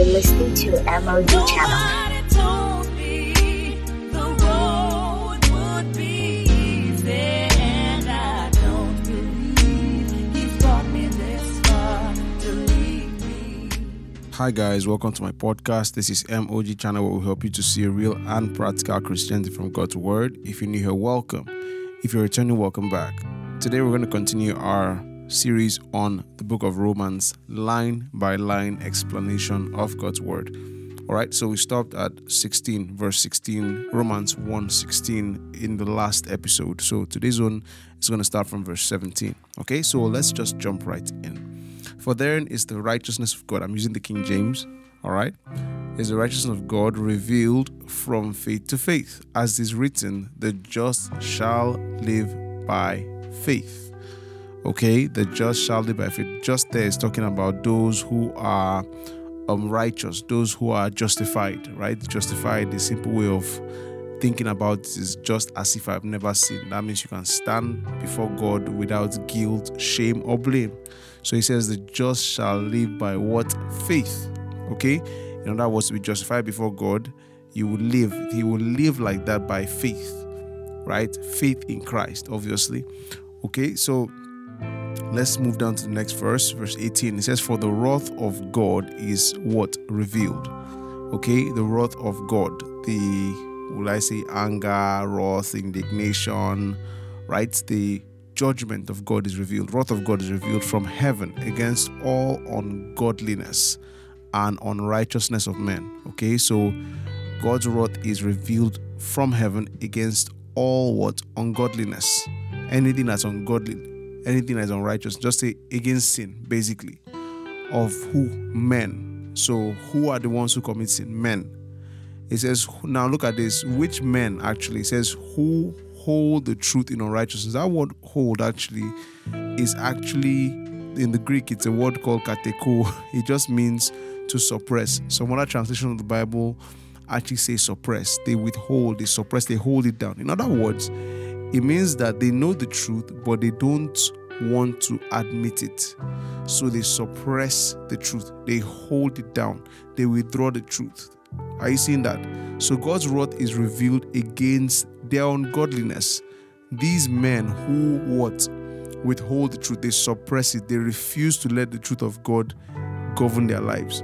You're listening to MOG Channel. Hi guys, welcome to my podcast. This is MOG channel where we help you to see a real and practical Christianity from God's Word. If you're new here, welcome. If you're returning, welcome back. Today we're going to continue our series on the book of Romans, line by line explanation of God's Word. All right, so we stopped at 16, verse 16, Romans 1 16 in the last episode. So today's one is going to start from verse 17. Okay, so let's just jump right in. For therein is the righteousness of God. I'm using the King James, all right? Is the righteousness of God revealed from faith to faith, as is written, the just shall live by faith. Okay, the just shall live by faith. Just there is talking about those who are um, righteous, those who are justified, right? Justified, the simple way of thinking about this is just as if I've never sinned. That means you can stand before God without guilt, shame, or blame. So he says, The just shall live by what? Faith. Okay? In other words, to be justified before God, you will live. He will live like that by faith. Right? Faith in Christ, obviously. Okay, so let's move down to the next verse, verse 18. It says, For the wrath of God is what? Revealed. Okay, the wrath of God, the will I say anger, wrath, indignation, right? The judgment of God is revealed, wrath of God is revealed from heaven against all ungodliness and unrighteousness of men. Okay, so God's wrath is revealed from heaven against all what ungodliness, anything that's ungodly, anything that's unrighteous, just say against sin, basically. Of who? Men. So who are the ones who commit sin? Men. It says, now look at this. Which men actually? It says, who hold the truth in unrighteousness. That word hold actually is actually in the Greek, it's a word called kateko. It just means to suppress. Some other translation of the Bible actually say suppress. They withhold, they suppress, they hold it down. In other words, it means that they know the truth, but they don't want to admit it. So they suppress the truth, they hold it down, they withdraw the truth. Are you seeing that? So God's wrath is revealed against their ungodliness. These men who what withhold the truth, they suppress it, they refuse to let the truth of God govern their lives.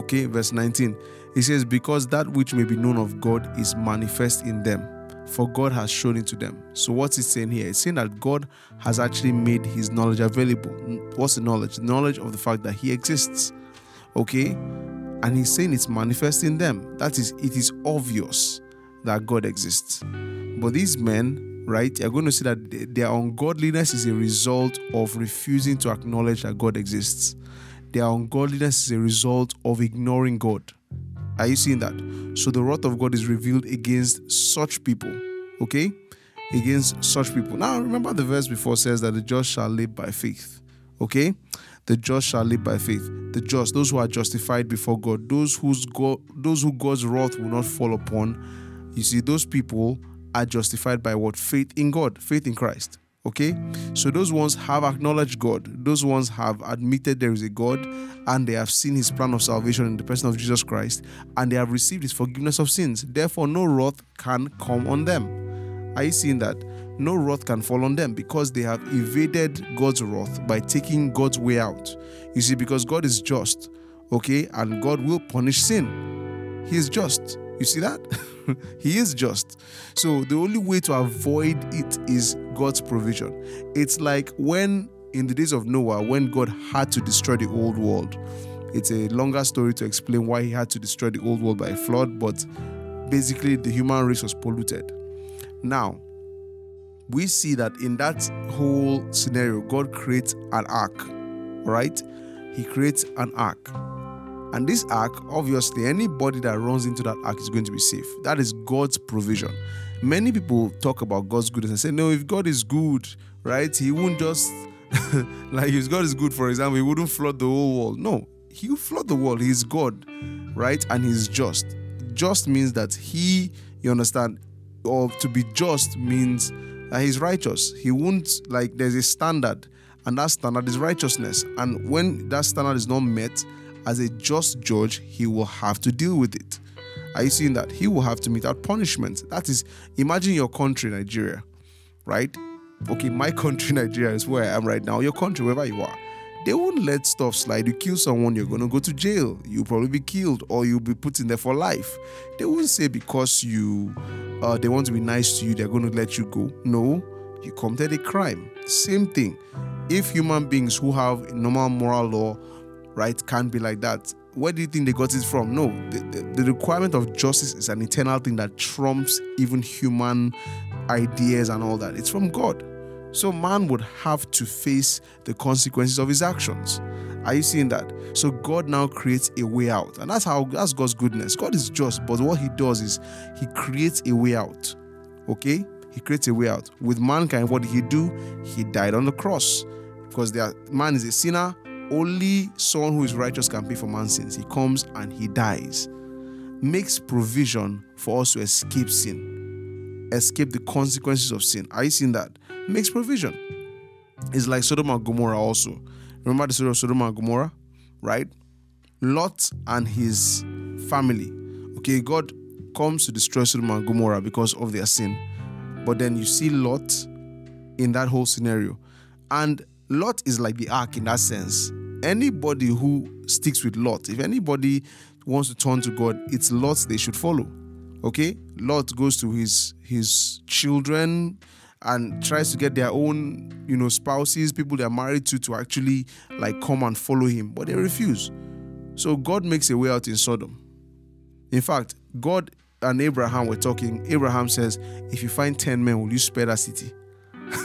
Okay, verse 19. He says, Because that which may be known of God is manifest in them, for God has shown it to them. So, what's it saying here? It's saying that God has actually made his knowledge available. What's the knowledge? The knowledge of the fact that he exists. Okay? And he's saying it's manifest in them. That is, it is obvious that God exists. But these men, right, are going to see that their ungodliness is a result of refusing to acknowledge that God exists. Their ungodliness is a result of ignoring God. Are you seeing that? So the wrath of God is revealed against such people. Okay? Against such people. Now remember the verse before says that the just shall live by faith. Okay? The just shall live by faith. The just, those who are justified before God, those whose God, those who God's wrath will not fall upon you see, those people are justified by what? Faith in God, faith in Christ. Okay? So those ones have acknowledged God. Those ones have admitted there is a God and they have seen his plan of salvation in the person of Jesus Christ and they have received his forgiveness of sins. Therefore, no wrath can come on them. Are you seeing that? No wrath can fall on them because they have evaded God's wrath by taking God's way out. You see, because God is just, okay, and God will punish sin. He is just. You see that? he is just. So the only way to avoid it is God's provision. It's like when in the days of Noah, when God had to destroy the old world. It's a longer story to explain why he had to destroy the old world by a flood, but basically the human race was polluted. Now, we see that in that whole scenario, God creates an ark, right? He creates an ark and this ark, obviously, anybody that runs into that ark is going to be safe. That is God's provision. Many people talk about God's goodness and say, no, if God is good, right, He won't just, like, if God is good, for example, He wouldn't flood the whole world. No, He will flood the world. He's God, right? And He's just. Just means that He, you understand, or to be just means that He's righteous. He won't, like, there's a standard, and that standard is righteousness. And when that standard is not met, as a just judge, he will have to deal with it. Are you seeing that? He will have to mete out punishment. That is, imagine your country, Nigeria, right? Okay, my country, Nigeria, is where I am right now. Your country, wherever you are, they won't let stuff slide. You kill someone, you're gonna go to jail. You'll probably be killed, or you'll be put in there for life. They won't say because you, uh, they want to be nice to you, they're gonna let you go. No, you committed a crime. Same thing. If human beings who have normal moral law, right, can't be like that, where do you think they got it from? No, the, the, the, requirement of justice is an eternal thing that trumps even human ideas and all that. It's from God. So man would have to face the consequences of his actions. Are you seeing that? So God now creates a way out. And that's how that's God's goodness. God is just, but what he does is he creates a way out. Okay? He creates a way out. With mankind, what did he do? He died on the cross. Because there, man is a sinner, only someone who is righteous can pay for man's sins. He comes and he dies. Makes provision for us to escape sin, escape the consequences of sin. Are you seeing that? makes provision. It's like Sodom and Gomorrah also. Remember the story of Sodom and Gomorrah, right? Lot and his family. Okay, God comes to destroy Sodom and Gomorrah because of their sin. But then you see Lot in that whole scenario. And Lot is like the ark in that sense. Anybody who sticks with Lot, if anybody wants to turn to God, it's Lot they should follow. Okay? Lot goes to his his children, and tries to get their own, you know, spouses, people they're married to, to actually like come and follow him, but they refuse. So God makes a way out in Sodom. In fact, God and Abraham were talking. Abraham says, If you find 10 men, will you spare that city?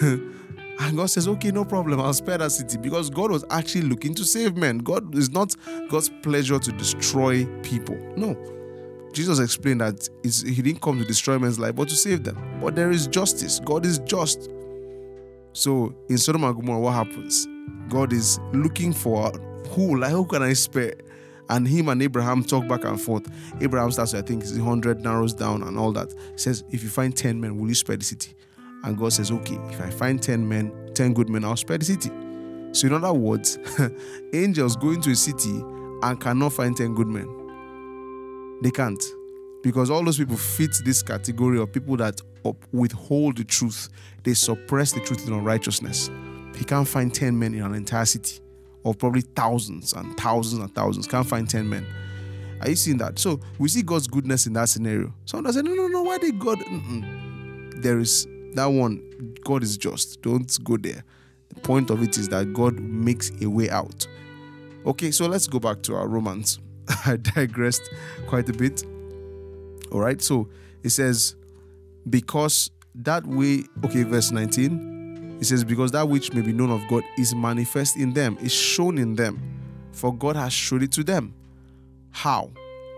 and God says, Okay, no problem, I'll spare that city because God was actually looking to save men. God is not God's pleasure to destroy people. No. Jesus explained that he didn't come to destroy men's life, but to save them. But there is justice. God is just. So in Sodom and Gomorrah, what happens? God is looking for who, like, who can I spare? And him and Abraham talk back and forth. Abraham starts, I think, 100 narrows down and all that. He says, If you find 10 men, will you spare the city? And God says, Okay, if I find 10 men, 10 good men, I'll spare the city. So, in other words, angels go into a city and cannot find 10 good men. They can't. Because all those people fit this category of people that withhold the truth. They suppress the truth in unrighteousness. He can't find 10 men in an entire city of probably thousands and thousands and thousands. Can't find 10 men. Are you seeing that? So we see God's goodness in that scenario. Someone say, no, no, no, why did God? Mm-mm. There is that one. God is just. Don't go there. The point of it is that God makes a way out. Okay, so let's go back to our Romans. I digressed quite a bit. All right, so it says, because that way, okay, verse 19, it says, because that which may be known of God is manifest in them, is shown in them, for God has showed it to them. How?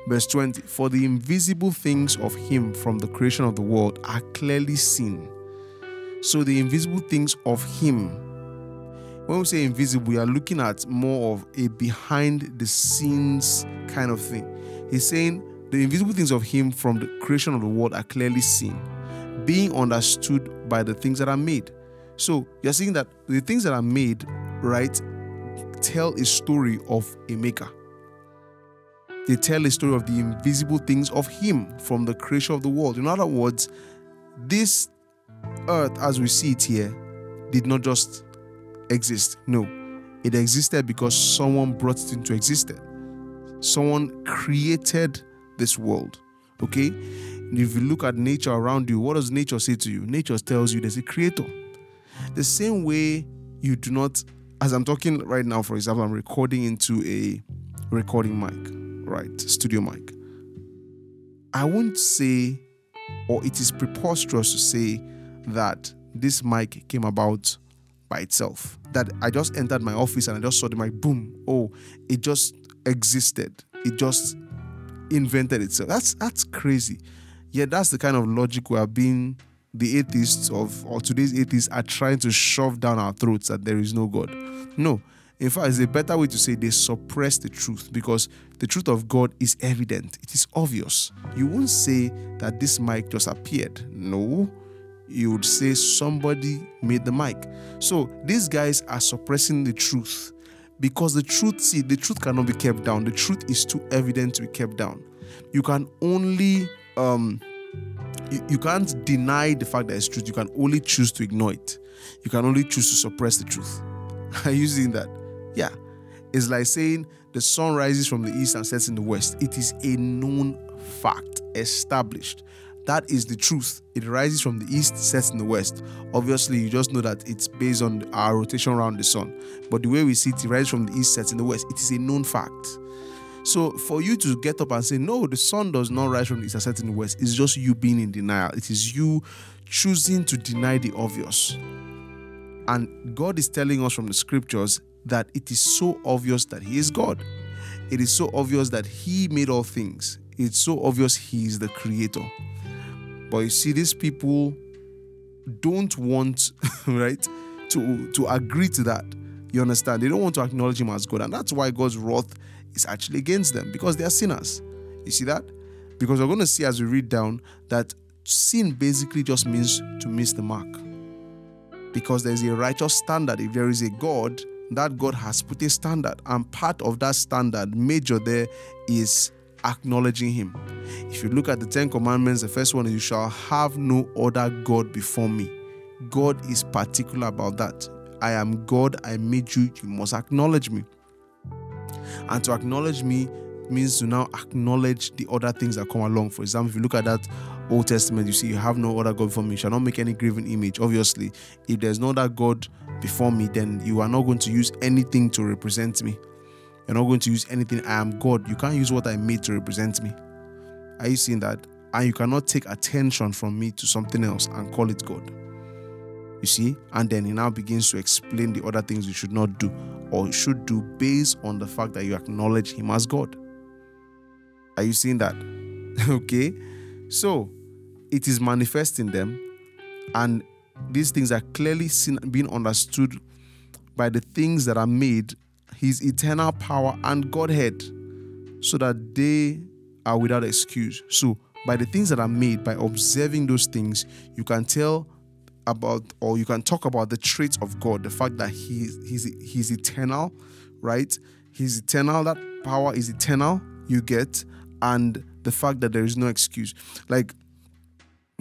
Verse 20, for the invisible things of Him from the creation of the world are clearly seen. So the invisible things of Him when we say invisible, we are looking at more of a behind the scenes kind of thing. He's saying the invisible things of Him from the creation of the world are clearly seen, being understood by the things that are made. So you're seeing that the things that are made, right, tell a story of a maker. They tell a story of the invisible things of Him from the creation of the world. In other words, this earth as we see it here did not just exist. No, it existed because someone brought it into existence. Someone created this world. Okay? And if you look at nature around you, what does nature say to you? Nature tells you there's a creator. The same way you do not, as I'm talking right now, for example, I'm recording into a recording mic, right? Studio mic. I won't say, or it is preposterous to say that this mic came about by itself. That I just entered my office and I just saw the mic, boom, oh, it just existed. It just invented itself. That's that's crazy. Yeah, that's the kind of logic we are being the atheists of or today's atheists are trying to shove down our throats that there is no God. No. In fact, it's a better way to say they suppress the truth because the truth of God is evident. It is obvious. You won't say that this mic just appeared. No you would say somebody made the mic. So these guys are suppressing the truth Because the truth, see, the truth cannot be kept down. The truth is too evident to be kept down. You can only um you, you can't deny the fact that it's truth. You can only choose to ignore it. You can only choose to suppress the truth. Are you seeing that? Yeah. It's like saying the sun rises from the east and sets in the west. It is a known fact, established. That is the truth. It rises from the east, sets in the west. Obviously, you just know that it's based on our rotation around the sun. But the way we see it, it rises from the east, sets in the west. It is a known fact. So for you to get up and say, no, the sun does not rise from the east and set in the west, it's just you being in denial. It is you choosing to deny the obvious. And God is telling us from the scriptures that it is so obvious that He is God. It is so obvious that He made all things. It's so obvious He is the creator. But you see, these people don't want, right, to, to agree to that. You understand? They don't want to acknowledge Him as God. And that's why God's wrath is actually against them because they are sinners. You see that? Because we're going to see as we read down that sin basically just means to miss the mark. Because there's a righteous standard. If there is a God, that God has put a standard. And part of that standard, major there, is acknowledging Him. If you look at the Ten Commandments, the first one is, You shall have no other God before me. God is particular about that. I am God, I made you, you must acknowledge me. And to acknowledge me means to now acknowledge the other things that come along. For example, if you look at that Old Testament, you see, you have no other God before me. You shall not make any graven image. Obviously, if there's no other God before me, then you are not going to use anything to represent me. You're not going to use anything. I am God. You can't use what I made to represent me. Are you seeing that? And you cannot take attention from me to something else and call it God. You see? And then he now begins to explain the other things you should not do or should do based on the fact that you acknowledge him as God. Are you seeing that? okay. So it is manifesting them, and these things are clearly seen, being understood by the things that are made, his eternal power and Godhead, so that they are without excuse. So, by the things that are made, by observing those things, you can tell about or you can talk about the traits of God, the fact that he he's he's eternal, right? He's eternal, that power is eternal, you get, and the fact that there is no excuse. Like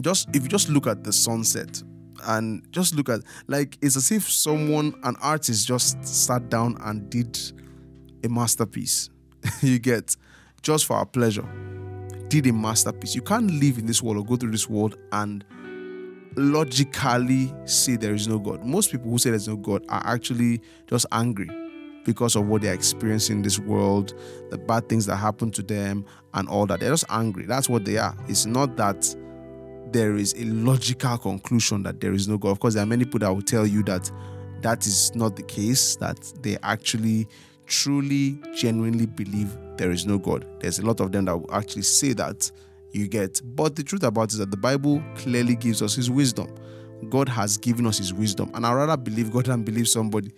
just if you just look at the sunset and just look at like it's as if someone an artist just sat down and did a masterpiece. you get just for our pleasure. Did a masterpiece. You can't live in this world or go through this world and logically say there is no God. Most people who say there's no God are actually just angry because of what they're experiencing in this world, the bad things that happen to them, and all that. They're just angry. That's what they are. It's not that there is a logical conclusion that there is no God. Of course, there are many people that will tell you that that is not the case, that they actually truly, genuinely believe there is no God. There's a lot of them that will actually say that you get. But the truth about it is that the Bible clearly gives us His wisdom. God has given us His wisdom, and I'd rather believe God than believe somebody.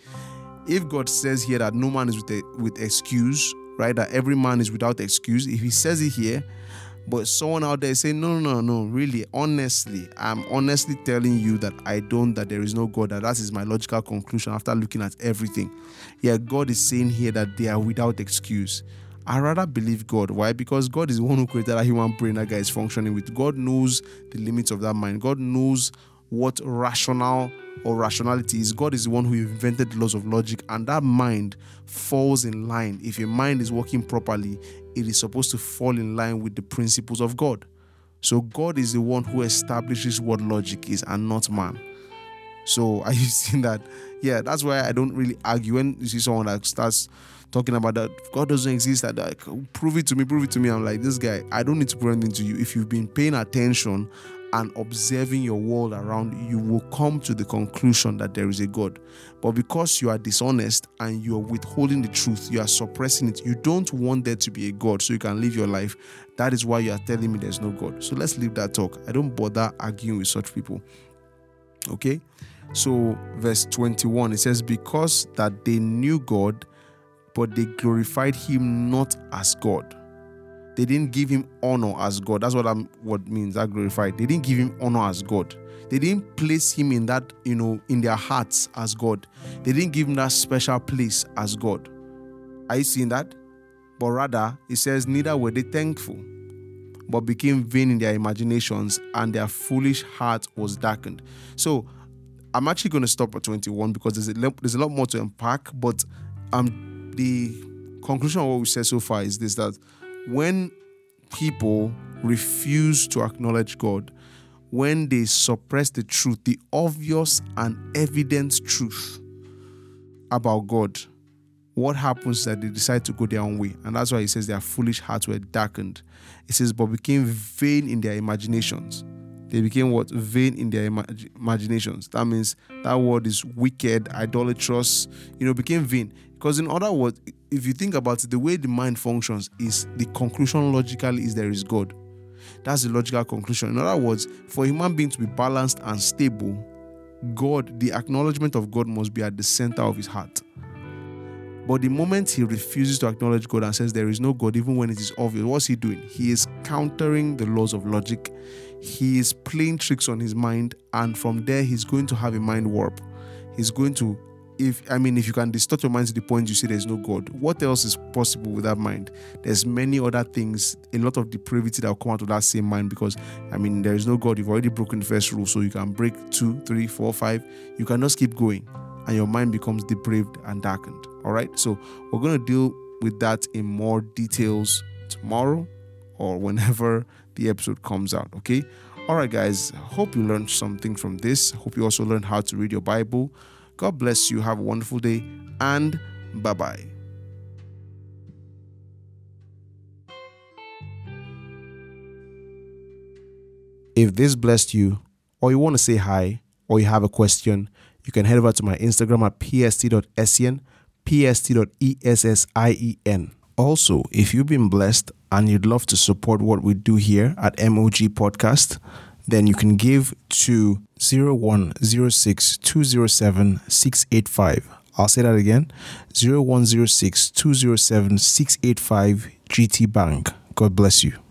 If God says here that no man is with a, with excuse, right? That every man is without excuse. If He says it here, but someone out there saying, no, no, no, no, really, honestly, I'm honestly telling you that I don't, that there is no God, that that is my logical conclusion after looking at everything. Yeah, God is saying here that they are without excuse. I rather believe God. Why? Because God is the one who created a human brain that guy is functioning with. God knows the limits of that mind. God knows what rational or rationality is. God is the one who invented laws of logic, and that mind falls in line. If your mind is working properly, it is supposed to fall in line with the principles of God. So God is the one who establishes what logic is and not man. So are you seeing that? Yeah, that's why I don't really argue when you see someone that starts talking about that God doesn't exist. That like, oh, prove it to me, prove it to me. I'm like, this guy, I don't need to prove anything to you. If you've been paying attention and observing your world around you, will come to the conclusion that there is a God. But because you are dishonest and you are withholding the truth, you are suppressing it, you don't want there to be a God so you can live your life. That is why you are telling me there's no God. So let's leave that talk. I don't bother arguing with such people. Okay? So, verse 21, it says, Because that they knew God, but they glorified him not as God. They didn't give him honor as God. That's what I'm what means that glorified. They didn't give him honor as God. They didn't place him in that, you know, in their hearts as God. They didn't give him that special place as God. Are you seeing that? But rather, it says, Neither were they thankful, but became vain in their imaginations, and their foolish heart was darkened. So, I'm actually going to stop at 21 because there's a, there's a lot more to unpack. But um, the conclusion of what we said so far is this that when people refuse to acknowledge God, when they suppress the truth, the obvious and evident truth about God, what happens is that they decide to go their own way. And that's why he says their foolish hearts were darkened. It says, but became vain in their imaginations. They became what? Vain in their imag- imaginations. That means that word is wicked, idolatrous, you know, became vain. Because in other words, if you think about it, the way the mind functions is the conclusion logically is there is God. That's the logical conclusion. In other words, for a human being to be balanced and stable, God, the acknowledgement of God must be at the center of his heart. But the moment he refuses to acknowledge God and says there is no God, even when it is obvious, what's he doing? He is countering the laws of logic. He is playing tricks on his mind, and from there, he's going to have a mind warp. He's going to if I mean if you can distort your mind to the point you say there's no God, what else is possible with that mind? There's many other things, a lot of depravity that will come out of that same mind because I mean there is no God. You've already broken the first rule, so you can break two, three, four, five. You can just keep going, and your mind becomes depraved and darkened. All right, so we're gonna deal with that in more details tomorrow or whenever the episode comes out. Okay. All right, guys. Hope you learned something from this. Hope you also learned how to read your Bible. God bless you. Have a wonderful day and bye bye. If this blessed you, or you want to say hi, or you have a question, you can head over to my Instagram at pst.sien, pst.essien. Also, if you've been blessed and you'd love to support what we do here at MOG Podcast, then you can give to 0106 207 685. I'll say that again 0106 207 685 GT Bank. God bless you.